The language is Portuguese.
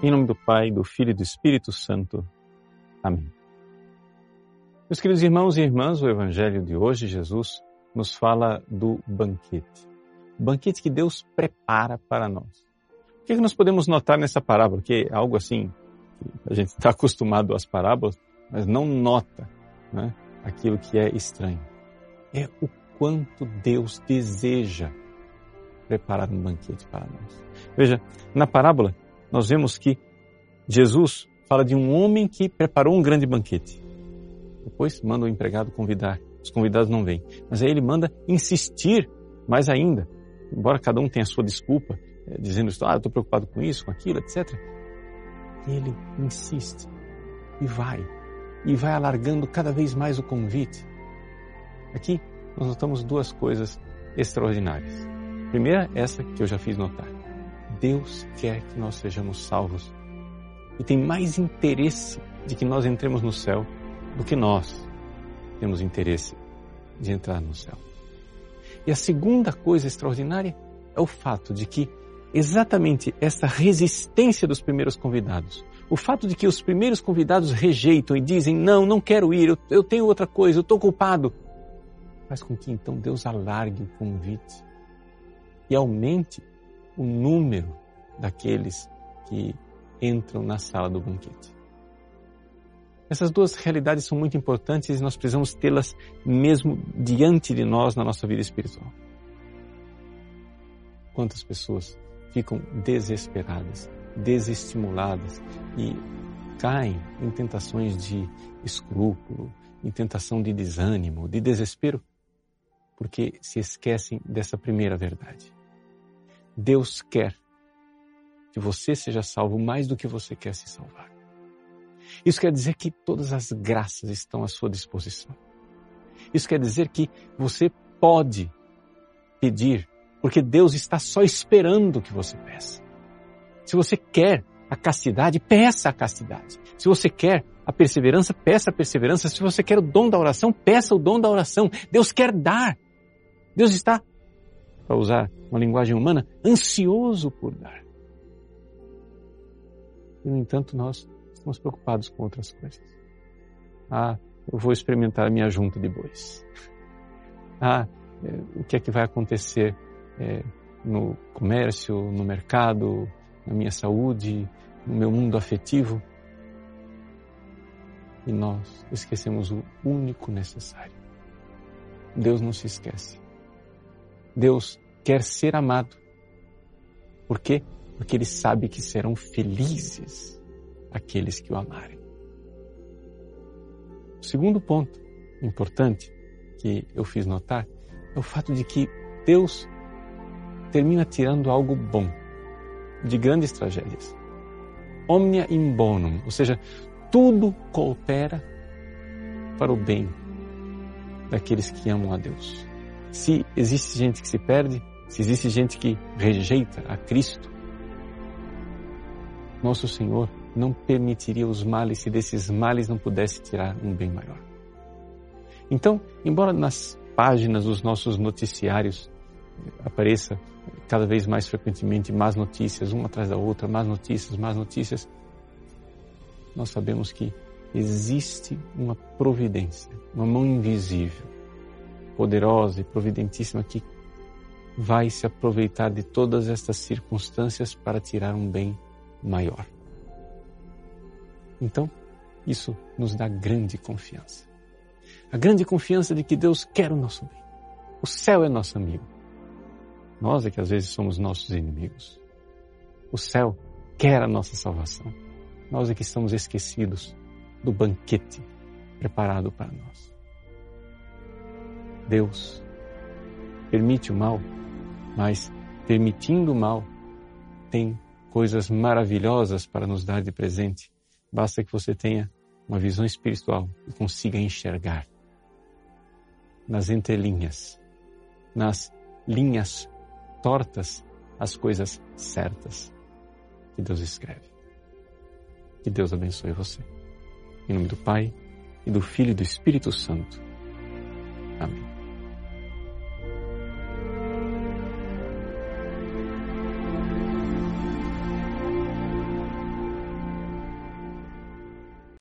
Em nome do Pai, do Filho e do Espírito Santo. Amém. Meus queridos irmãos e irmãs, o Evangelho de hoje, Jesus, nos fala do banquete. O banquete que Deus prepara para nós. O que, é que nós podemos notar nessa parábola? Que é algo assim, a gente está acostumado às parábolas, mas não nota né, aquilo que é estranho. É o quanto Deus deseja preparar um banquete para nós. Veja, na parábola, nós vemos que Jesus fala de um homem que preparou um grande banquete. Depois manda o empregado convidar. Os convidados não vêm. Mas aí ele manda insistir mais ainda. Embora cada um tenha a sua desculpa, é, dizendo, ah, eu estou preocupado com isso, com aquilo, etc. Ele insiste e vai. E vai alargando cada vez mais o convite. Aqui nós notamos duas coisas extraordinárias. Primeira, essa que eu já fiz notar. Deus quer que nós sejamos salvos e tem mais interesse de que nós entremos no céu do que nós temos interesse de entrar no céu. E a segunda coisa extraordinária é o fato de que exatamente essa resistência dos primeiros convidados, o fato de que os primeiros convidados rejeitam e dizem: Não, não quero ir, eu, tenho outra coisa, eu estou culpado, faz com que então Deus alargue o convite e aumente o número daqueles que entram na sala do banquete. Essas duas realidades são muito importantes e nós precisamos tê-las mesmo diante de nós na nossa vida espiritual. Quantas pessoas ficam desesperadas, desestimuladas e caem em tentações de escrúpulo, em tentação de desânimo, de desespero, porque se esquecem dessa primeira verdade. Deus quer que você seja salvo mais do que você quer se salvar. Isso quer dizer que todas as graças estão à sua disposição. Isso quer dizer que você pode pedir, porque Deus está só esperando que você peça. Se você quer a castidade, peça a castidade. Se você quer a perseverança, peça a perseverança. Se você quer o dom da oração, peça o dom da oração. Deus quer dar. Deus está para usar uma linguagem humana, ansioso por dar. E, no entanto, nós estamos preocupados com outras coisas. Ah, eu vou experimentar a minha junta de bois. Ah, é, o que é que vai acontecer é, no comércio, no mercado, na minha saúde, no meu mundo afetivo? E nós esquecemos o único necessário. Deus não se esquece. Deus quer ser amado. Por quê? Porque Ele sabe que serão felizes aqueles que o amarem. O segundo ponto importante que eu fiz notar é o fato de que Deus termina tirando algo bom de grandes tragédias. Omnia in bonum, ou seja, tudo coopera para o bem daqueles que amam a Deus. Se existe gente que se perde, se existe gente que rejeita a Cristo, nosso Senhor não permitiria os males se desses males não pudesse tirar um bem maior. Então, embora nas páginas dos nossos noticiários apareça cada vez mais frequentemente más notícias, uma atrás da outra, más notícias, más notícias, nós sabemos que existe uma providência, uma mão invisível, poderosa e providentíssima que vai se aproveitar de todas estas circunstâncias para tirar um bem maior. Então, isso nos dá grande confiança. A grande confiança de que Deus quer o nosso bem. O céu é nosso amigo. Nós é que às vezes somos nossos inimigos. O céu quer a nossa salvação. Nós é que estamos esquecidos do banquete preparado para nós. Deus permite o mal, mas permitindo o mal, tem coisas maravilhosas para nos dar de presente. Basta que você tenha uma visão espiritual e consiga enxergar nas entrelinhas, nas linhas tortas, as coisas certas que Deus escreve. Que Deus abençoe você. Em nome do Pai, e do Filho e do Espírito Santo.